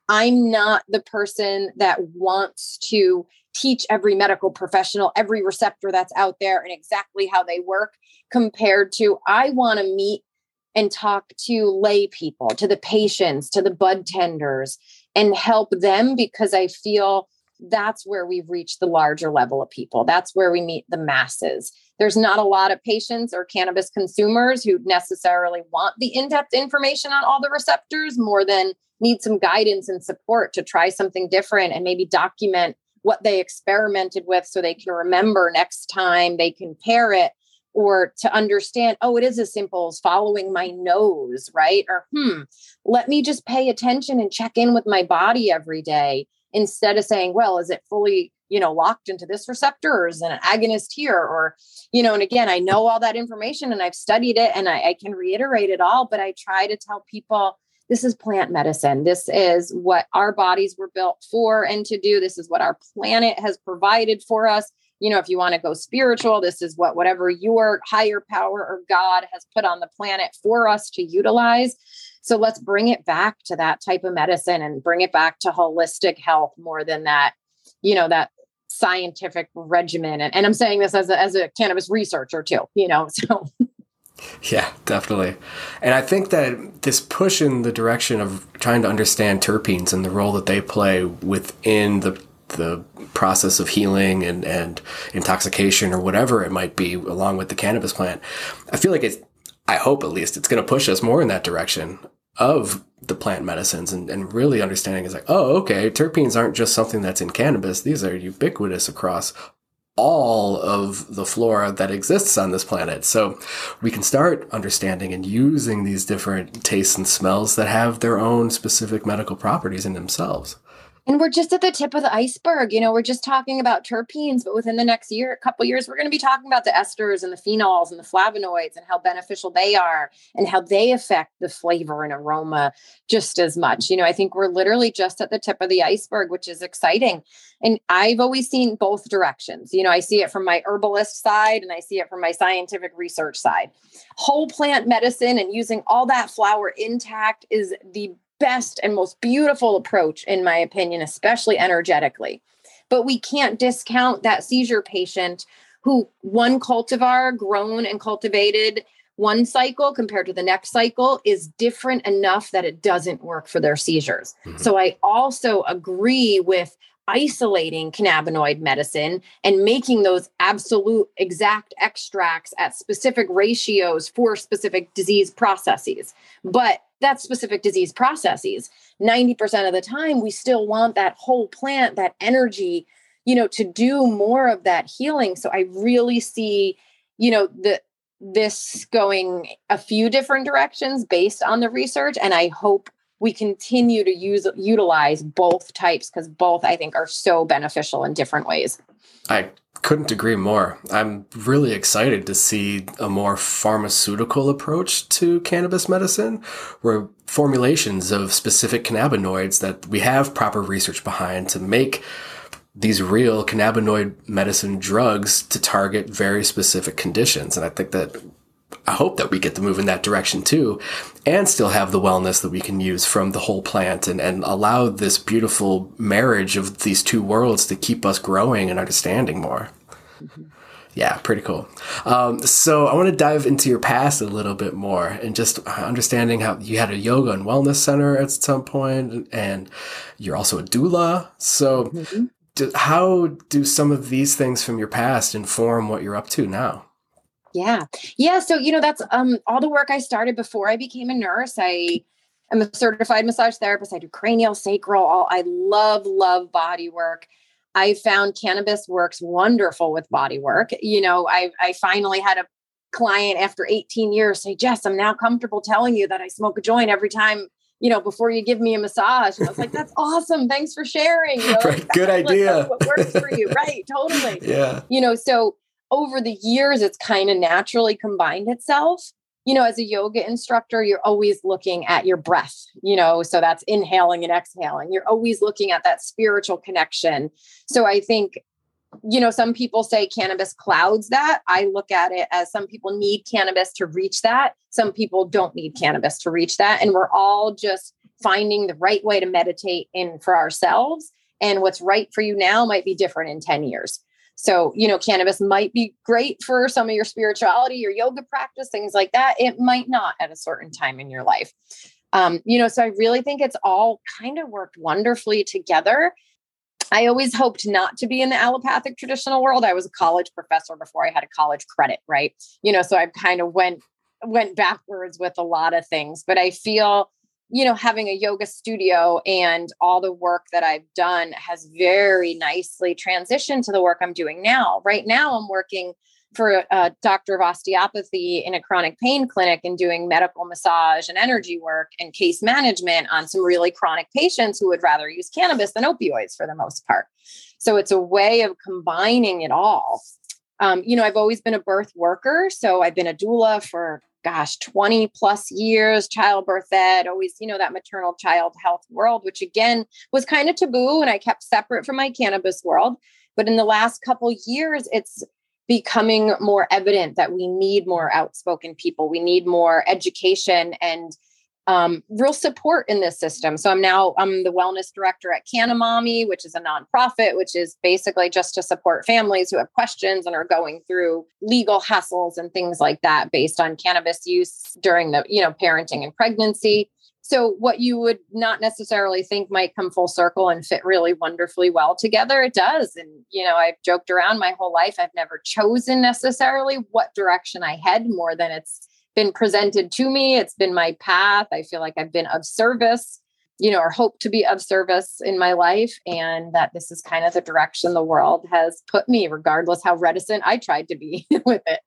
I'm not the person that wants to teach every medical professional every receptor that's out there and exactly how they work compared to I want to meet and talk to lay people, to the patients, to the bud tenders, and help them because I feel that's where we've reached the larger level of people. That's where we meet the masses. There's not a lot of patients or cannabis consumers who necessarily want the in depth information on all the receptors more than need some guidance and support to try something different and maybe document what they experimented with so they can remember next time they compare it or to understand, oh, it is as simple as following my nose, right? Or, hmm, let me just pay attention and check in with my body every day instead of saying, well, is it fully, you know, locked into this receptor or is an agonist here? Or, you know, and again, I know all that information and I've studied it and I, I can reiterate it all, but I try to tell people this is plant medicine. This is what our bodies were built for and to do. This is what our planet has provided for us you know, if you want to go spiritual, this is what whatever your higher power or God has put on the planet for us to utilize. So let's bring it back to that type of medicine and bring it back to holistic health more than that, you know, that scientific regimen. And, and I'm saying this as a, as a cannabis researcher too, you know, [LAUGHS] so. Yeah, definitely. And I think that this push in the direction of trying to understand terpenes and the role that they play within the the process of healing and, and intoxication or whatever it might be along with the cannabis plant. I feel like it's, I hope at least it's going to push us more in that direction of the plant medicines and, and really understanding is like, oh, okay, terpenes aren't just something that's in cannabis. These are ubiquitous across all of the flora that exists on this planet. So we can start understanding and using these different tastes and smells that have their own specific medical properties in themselves. And we're just at the tip of the iceberg. You know, we're just talking about terpenes, but within the next year, a couple years, we're going to be talking about the esters and the phenols and the flavonoids and how beneficial they are and how they affect the flavor and aroma just as much. You know, I think we're literally just at the tip of the iceberg, which is exciting. And I've always seen both directions. You know, I see it from my herbalist side and I see it from my scientific research side. Whole plant medicine and using all that flower intact is the best and most beautiful approach, in my opinion, especially energetically. But we can't discount that seizure patient who one cultivar grown and cultivated one cycle compared to the next cycle is different enough that it doesn't work for their seizures. Mm-hmm. So I also agree with isolating cannabinoid medicine and making those absolute exact extracts at specific ratios for specific disease processes. But that specific disease processes, 90% of the time, we still want that whole plant, that energy, you know, to do more of that healing. So I really see, you know, the this going a few different directions based on the research. And I hope we continue to use utilize both types because both I think are so beneficial in different ways. I couldn't agree more. I'm really excited to see a more pharmaceutical approach to cannabis medicine, where formulations of specific cannabinoids that we have proper research behind to make these real cannabinoid medicine drugs to target very specific conditions. And I think that I hope that we get to move in that direction too, and still have the wellness that we can use from the whole plant and, and allow this beautiful marriage of these two worlds to keep us growing and understanding more. Mm-hmm. Yeah, pretty cool. Um, so I want to dive into your past a little bit more and just understanding how you had a yoga and wellness center at some point, and you're also a doula. So, mm-hmm. do, how do some of these things from your past inform what you're up to now? Yeah. Yeah. So, you know, that's um all the work I started before I became a nurse. I am a certified massage therapist. I do cranial, sacral, all I love, love body work. I found cannabis works wonderful with body work. You know, I I finally had a client after 18 years say, Jess, I'm now comfortable telling you that I smoke a joint every time you know, before you give me a massage. And I was like, that's awesome. Thanks for sharing. You know, [LAUGHS] right. [LAUGHS] Good idea. what works for you. [LAUGHS] Right. Totally. Yeah. You know, so over the years, it's kind of naturally combined itself. You know, as a yoga instructor, you're always looking at your breath, you know, so that's inhaling and exhaling. You're always looking at that spiritual connection. So I think, you know, some people say cannabis clouds that. I look at it as some people need cannabis to reach that. Some people don't need cannabis to reach that. And we're all just finding the right way to meditate in for ourselves. And what's right for you now might be different in 10 years. So, you know, cannabis might be great for some of your spirituality, your yoga practice, things like that. It might not at a certain time in your life. Um, you know, so I really think it's all kind of worked wonderfully together. I always hoped not to be in the allopathic traditional world. I was a college professor before I had a college credit, right? You know, so I kind of went went backwards with a lot of things, but I feel you know, having a yoga studio and all the work that I've done has very nicely transitioned to the work I'm doing now. Right now, I'm working for a doctor of osteopathy in a chronic pain clinic and doing medical massage and energy work and case management on some really chronic patients who would rather use cannabis than opioids for the most part. So it's a way of combining it all. Um, you know, I've always been a birth worker. So I've been a doula for gosh, 20 plus years, childbirth ed, always, you know, that maternal child health world, which again was kind of taboo and I kept separate from my cannabis world. But in the last couple years, it's becoming more evident that we need more outspoken people. We need more education and um, real support in this system. So I'm now I'm the wellness director at Canamommy, which is a nonprofit, which is basically just to support families who have questions and are going through legal hassles and things like that based on cannabis use during the you know parenting and pregnancy. So what you would not necessarily think might come full circle and fit really wonderfully well together, it does. And you know, I've joked around my whole life. I've never chosen necessarily what direction I head more than it's been presented to me. It's been my path. I feel like I've been of service, you know, or hope to be of service in my life. And that this is kind of the direction the world has put me, regardless how reticent I tried to be [LAUGHS] with it.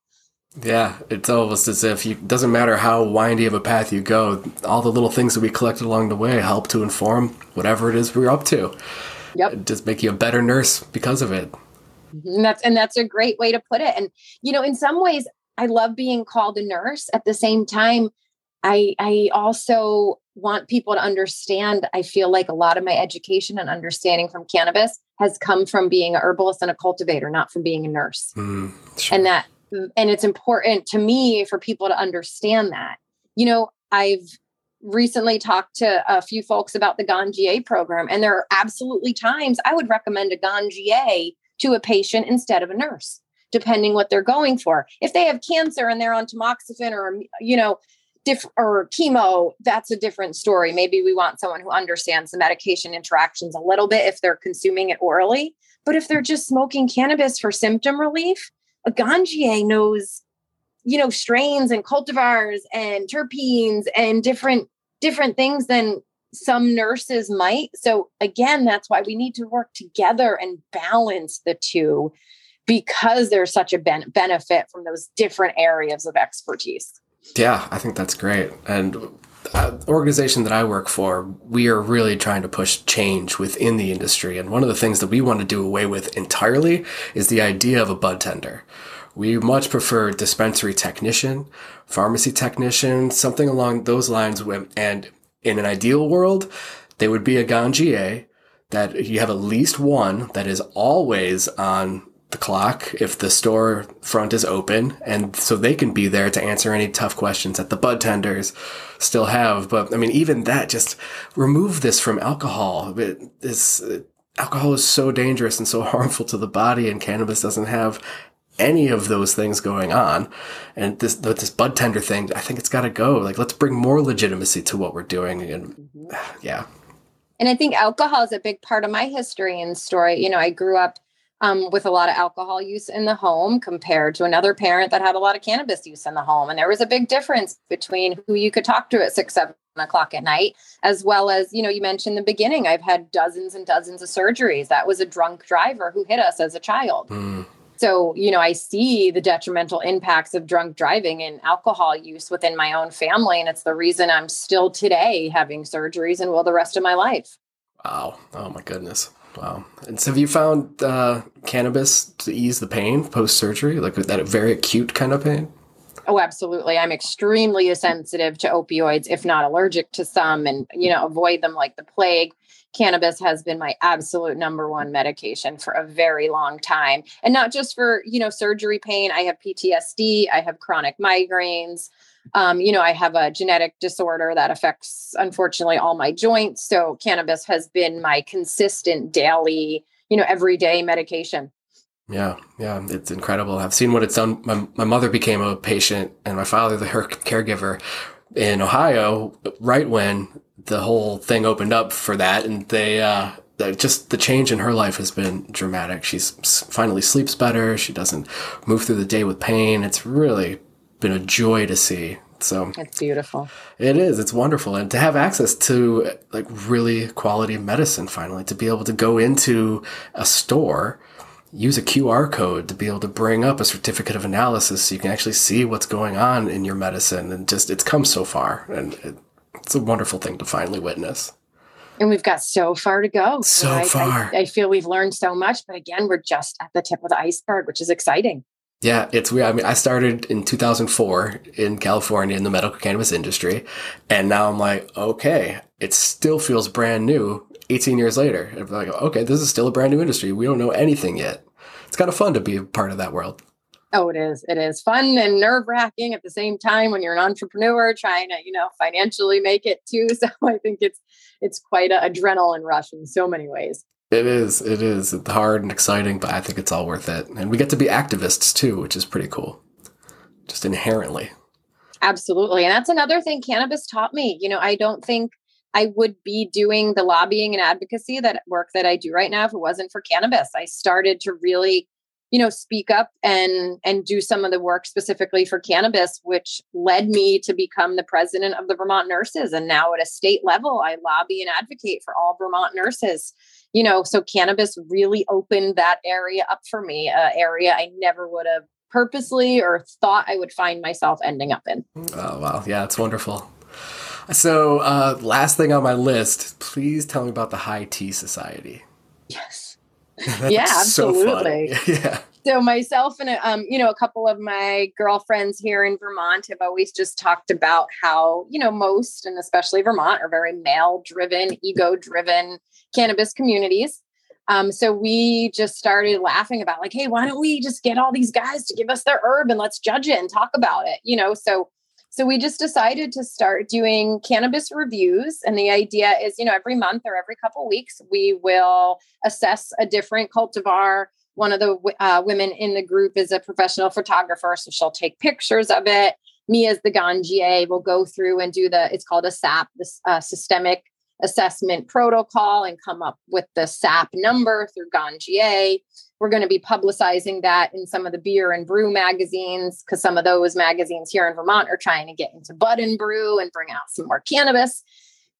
Yeah, it's almost as if it doesn't matter how windy of a path you go, all the little things that we collected along the way help to inform whatever it is we're up to. Yep. Just make you a better nurse because of it. Mm-hmm. And that's and that's a great way to put it. And you know, in some ways, I love being called a nurse. At the same time, I I also want people to understand. I feel like a lot of my education and understanding from cannabis has come from being a herbalist and a cultivator, not from being a nurse. Mm, sure. And that and it's important to me for people to understand that. You know, I've recently talked to a few folks about the Ganjier program, and there are absolutely times I would recommend a Ganjier to a patient instead of a nurse depending what they're going for. If they have cancer and they're on tamoxifen or you know diff- or chemo, that's a different story. Maybe we want someone who understands the medication interactions a little bit if they're consuming it orally. But if they're just smoking cannabis for symptom relief, a ganjier knows you know strains and cultivars and terpenes and different different things than some nurses might so again that's why we need to work together and balance the two because there's such a ben- benefit from those different areas of expertise. Yeah, I think that's great. And uh, organization that I work for, we are really trying to push change within the industry. And one of the things that we want to do away with entirely is the idea of a bud tender. We much prefer dispensary technician, pharmacy technician, something along those lines. And in an ideal world, they would be a ganjier that you have at least one that is always on the clock if the store front is open and so they can be there to answer any tough questions that the bud tenders still have. But i mean even that just remove this from alcohol. This alcohol is so dangerous and so [LAUGHS] harmful to the body and cannabis doesn't have any of those things going on. And this this bud tender thing i think it's got to go. Like let's bring more legitimacy to what we're doing and mm-hmm. yeah. And i think alcohol is a big part of my history and story. You know i grew up um, with a lot of alcohol use in the home compared to another parent that had a lot of cannabis use in the home. And there was a big difference between who you could talk to at six, seven o'clock at night, as well as, you know, you mentioned in the beginning, I've had dozens and dozens of surgeries. That was a drunk driver who hit us as a child. Mm. So, you know, I see the detrimental impacts of drunk driving and alcohol use within my own family. And it's the reason I'm still today having surgeries and will the rest of my life. Wow. Oh, my goodness. Wow. And so have you found uh, cannabis to ease the pain post surgery, like that very acute kind of pain? Oh, absolutely. I'm extremely sensitive to opioids, if not allergic to some, and you know, avoid them like the plague. Cannabis has been my absolute number one medication for a very long time. And not just for, you know, surgery pain. I have PTSD, I have chronic migraines. Um, you know, I have a genetic disorder that affects, unfortunately, all my joints. So cannabis has been my consistent daily, you know, everyday medication. Yeah, yeah, it's incredible. I've seen what it's done. My, my mother became a patient and my father, the her caregiver in Ohio, right when the whole thing opened up for that. And they, uh, just the change in her life has been dramatic. She's finally sleeps better. She doesn't move through the day with pain. It's really been a joy to see. So it's beautiful. It is. It's wonderful. And to have access to like really quality medicine finally, to be able to go into a store, use a QR code to be able to bring up a certificate of analysis so you can actually see what's going on in your medicine. And just, it's come so far. And it, it's a wonderful thing to finally witness. And we've got so far to go. So I, far. I, I feel we've learned so much, but again, we're just at the tip of the iceberg, which is exciting. Yeah, it's weird. I mean, I started in 2004 in California in the medical cannabis industry, and now I'm like, okay, it still feels brand new 18 years later. I'm like, okay, this is still a brand new industry. We don't know anything yet. It's kind of fun to be a part of that world. Oh, it is. It is fun and nerve wracking at the same time when you're an entrepreneur trying to, you know, financially make it too. [LAUGHS] So I think it's it's quite an adrenaline rush in so many ways. It is. It is. It's hard and exciting, but I think it's all worth it. And we get to be activists too, which is pretty cool. Just inherently. Absolutely. And that's another thing cannabis taught me. You know, I don't think I would be doing the lobbying and advocacy that work that I do right now if it wasn't for cannabis. I started to really you know speak up and and do some of the work specifically for cannabis which led me to become the president of the vermont nurses and now at a state level i lobby and advocate for all vermont nurses you know so cannabis really opened that area up for me a area i never would have purposely or thought i would find myself ending up in. Oh wow. Yeah it's wonderful. So uh last thing on my list please tell me about the high tea society. Yes. [LAUGHS] Yeah, absolutely. So [LAUGHS] yeah. So myself and um, you know, a couple of my girlfriends here in Vermont have always just talked about how you know most and especially Vermont are very male-driven, ego-driven cannabis communities. Um, so we just started laughing about like, hey, why don't we just get all these guys to give us their herb and let's judge it and talk about it, you know? So so we just decided to start doing cannabis reviews. And the idea is, you know, every month or every couple weeks, we will assess a different cultivar. One of the uh, women in the group is a professional photographer, so she'll take pictures of it. Me as the ganjier will go through and do the, it's called a SAP, this uh, systematic assessment protocol and come up with the SAP number through Ganjier. We're going to be publicizing that in some of the beer and brew magazines because some of those magazines here in Vermont are trying to get into bud and brew and bring out some more cannabis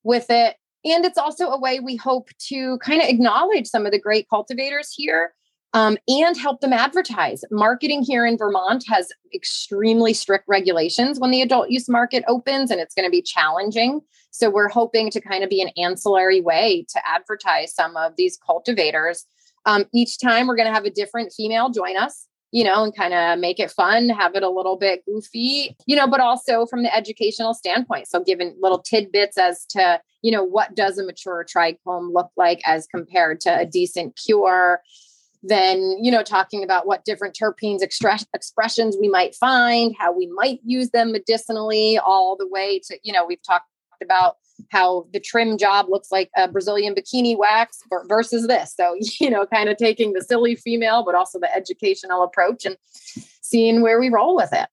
with it. And it's also a way we hope to kind of acknowledge some of the great cultivators here um, and help them advertise. Marketing here in Vermont has extremely strict regulations when the adult use market opens, and it's going to be challenging. So, we're hoping to kind of be an ancillary way to advertise some of these cultivators. Um, each time, we're going to have a different female join us, you know, and kind of make it fun, have it a little bit goofy, you know, but also from the educational standpoint. So, giving little tidbits as to, you know, what does a mature trichome look like as compared to a decent cure then you know talking about what different terpenes extra- expressions we might find how we might use them medicinally all the way to you know we've talked about how the trim job looks like a brazilian bikini wax versus this. So [LAUGHS] you know kind of taking the silly female but also the educational approach and seeing where we roll with it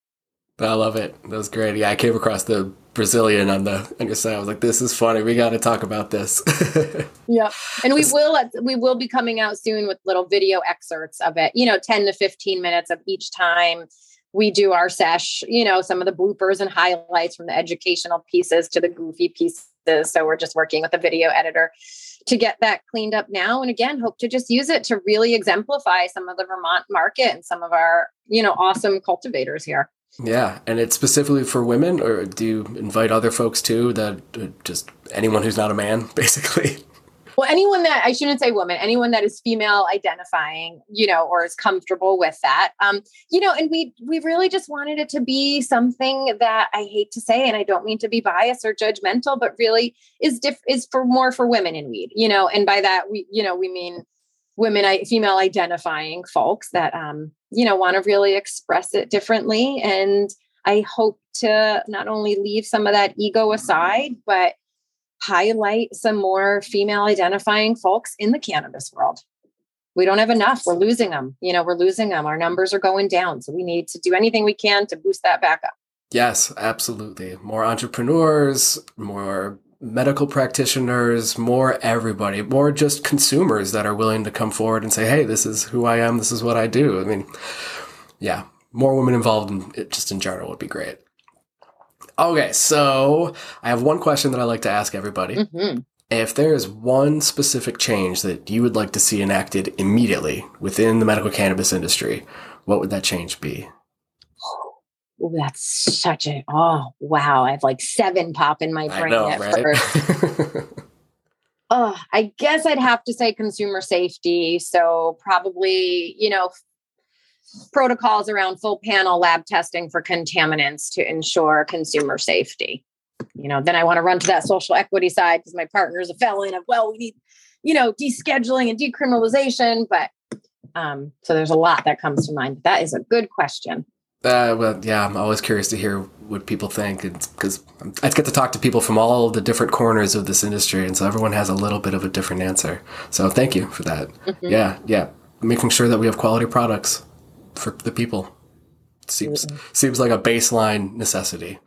I love it. That was great. Yeah, I came across the Brazilian on the on your side. I was like, "This is funny. We got to talk about this." [LAUGHS] yeah, and we will we will be coming out soon with little video excerpts of it. You know, ten to fifteen minutes of each time we do our sesh. You know, some of the bloopers and highlights from the educational pieces to the goofy pieces. So we're just working with a video editor to get that cleaned up now and again hope to just use it to really exemplify some of the vermont market and some of our you know awesome cultivators here yeah, and it's specifically for women, or do you invite other folks too? That uh, just anyone who's not a man, [LAUGHS] basically. Well, anyone that I shouldn't say woman, anyone that is female identifying, you know, or is comfortable with that, um, you know, and we we really just wanted it to be something that I hate to say, and I don't mean to be biased or judgmental, but really is diff is for more for women in weed, you know, and by that we, you know, we mean women, female identifying folks that um, you know want to really express it differently and I hope to not only leave some of that ego aside, but highlight some more female identifying folks in the cannabis world. We don't have enough. We're losing them. You know, we're losing them. Our numbers are going down. So we need to do anything we can to boost that back up. Yes, absolutely. More entrepreneurs, more medical practitioners, more everybody, more just consumers that are willing to come forward and say, hey, this is who I am, this is what I do. I mean, yeah, more women involved in it just in general would be great. Okay, so I have one question that I like to ask everybody. Mm-hmm. If there is one specific change that you would like to see enacted immediately within the medical cannabis industry, what would that change be? That's such a oh wow! I have like seven pop in my brain know, at right? first. [LAUGHS] oh, I guess I'd have to say consumer safety. So probably you know protocols around full panel lab testing for contaminants to ensure consumer safety. You know, then I want to run to that social equity side because my partner is a felon of well, we need you know descheduling and decriminalization, but um, so there's a lot that comes to mind. That is a good question. Uh, well, yeah, I'm always curious to hear what people think because I get to talk to people from all the different corners of this industry, and so everyone has a little bit of a different answer. So thank you for that. Mm-hmm. Yeah, yeah, making sure that we have quality products for the people seems mm-hmm. seems like a baseline necessity.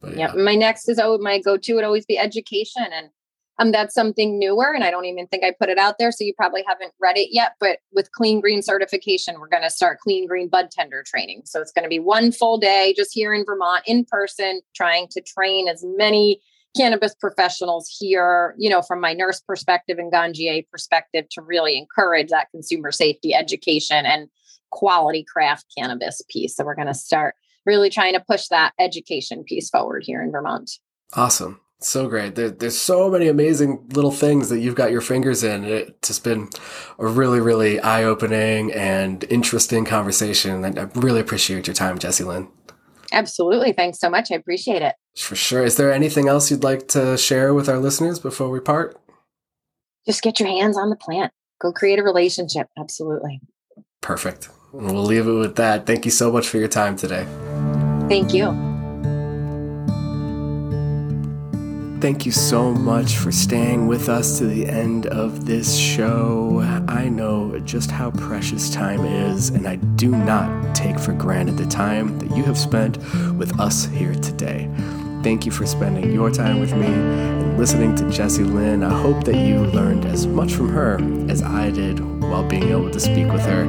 But yeah, yeah. my next is oh, my go to would always be education, and um, that's something newer, and I don't even think I put it out there, so you probably haven't read it yet. But with Clean Green certification, we're going to start Clean Green bud tender training. So it's going to be one full day just here in Vermont in person, trying to train as many cannabis professionals here, you know, from my nurse perspective and Ganjier perspective to really encourage that consumer safety education and quality craft cannabis piece. So we're going to start really trying to push that education piece forward here in Vermont. Awesome. So great. There, there's so many amazing little things that you've got your fingers in. It's just been a really, really eye opening and interesting conversation. And I really appreciate your time, Jessie Lynn. Absolutely. Thanks so much. I appreciate it. For sure. Is there anything else you'd like to share with our listeners before we part? Just get your hands on the plant. Go create a relationship. Absolutely. Perfect. We'll leave it with that. Thank you so much for your time today. Thank you. Thank you so much for staying with us to the end of this show. I know just how precious time is, and I do not take for granted the time that you have spent with us here today. Thank you for spending your time with me and listening to Jessie Lynn. I hope that you learned as much from her as I did while being able to speak with her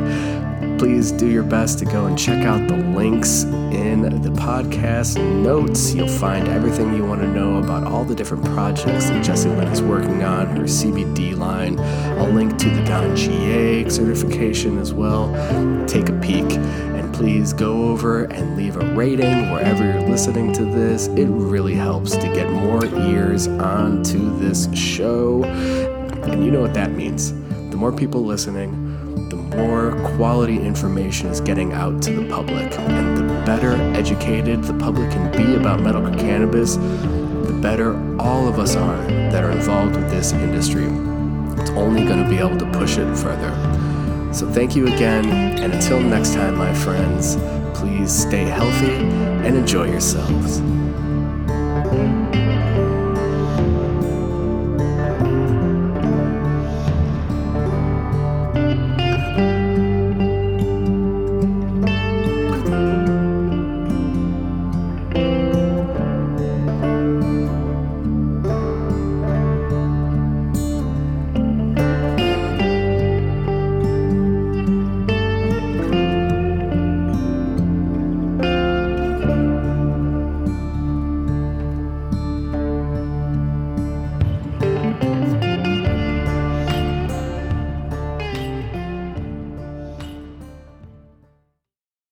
please do your best to go and check out the links in the podcast notes. You'll find everything you want to know about all the different projects that Jessie Lynn is working on, her CBD line. I'll link to the GA certification as well. Take a peek and please go over and leave a rating wherever you're listening to this. It really helps to get more ears onto this show. And you know what that means. The more people listening, more quality information is getting out to the public. And the better educated the public can be about medical cannabis, the better all of us are that are involved with this industry. It's only going to be able to push it further. So, thank you again, and until next time, my friends, please stay healthy and enjoy yourselves.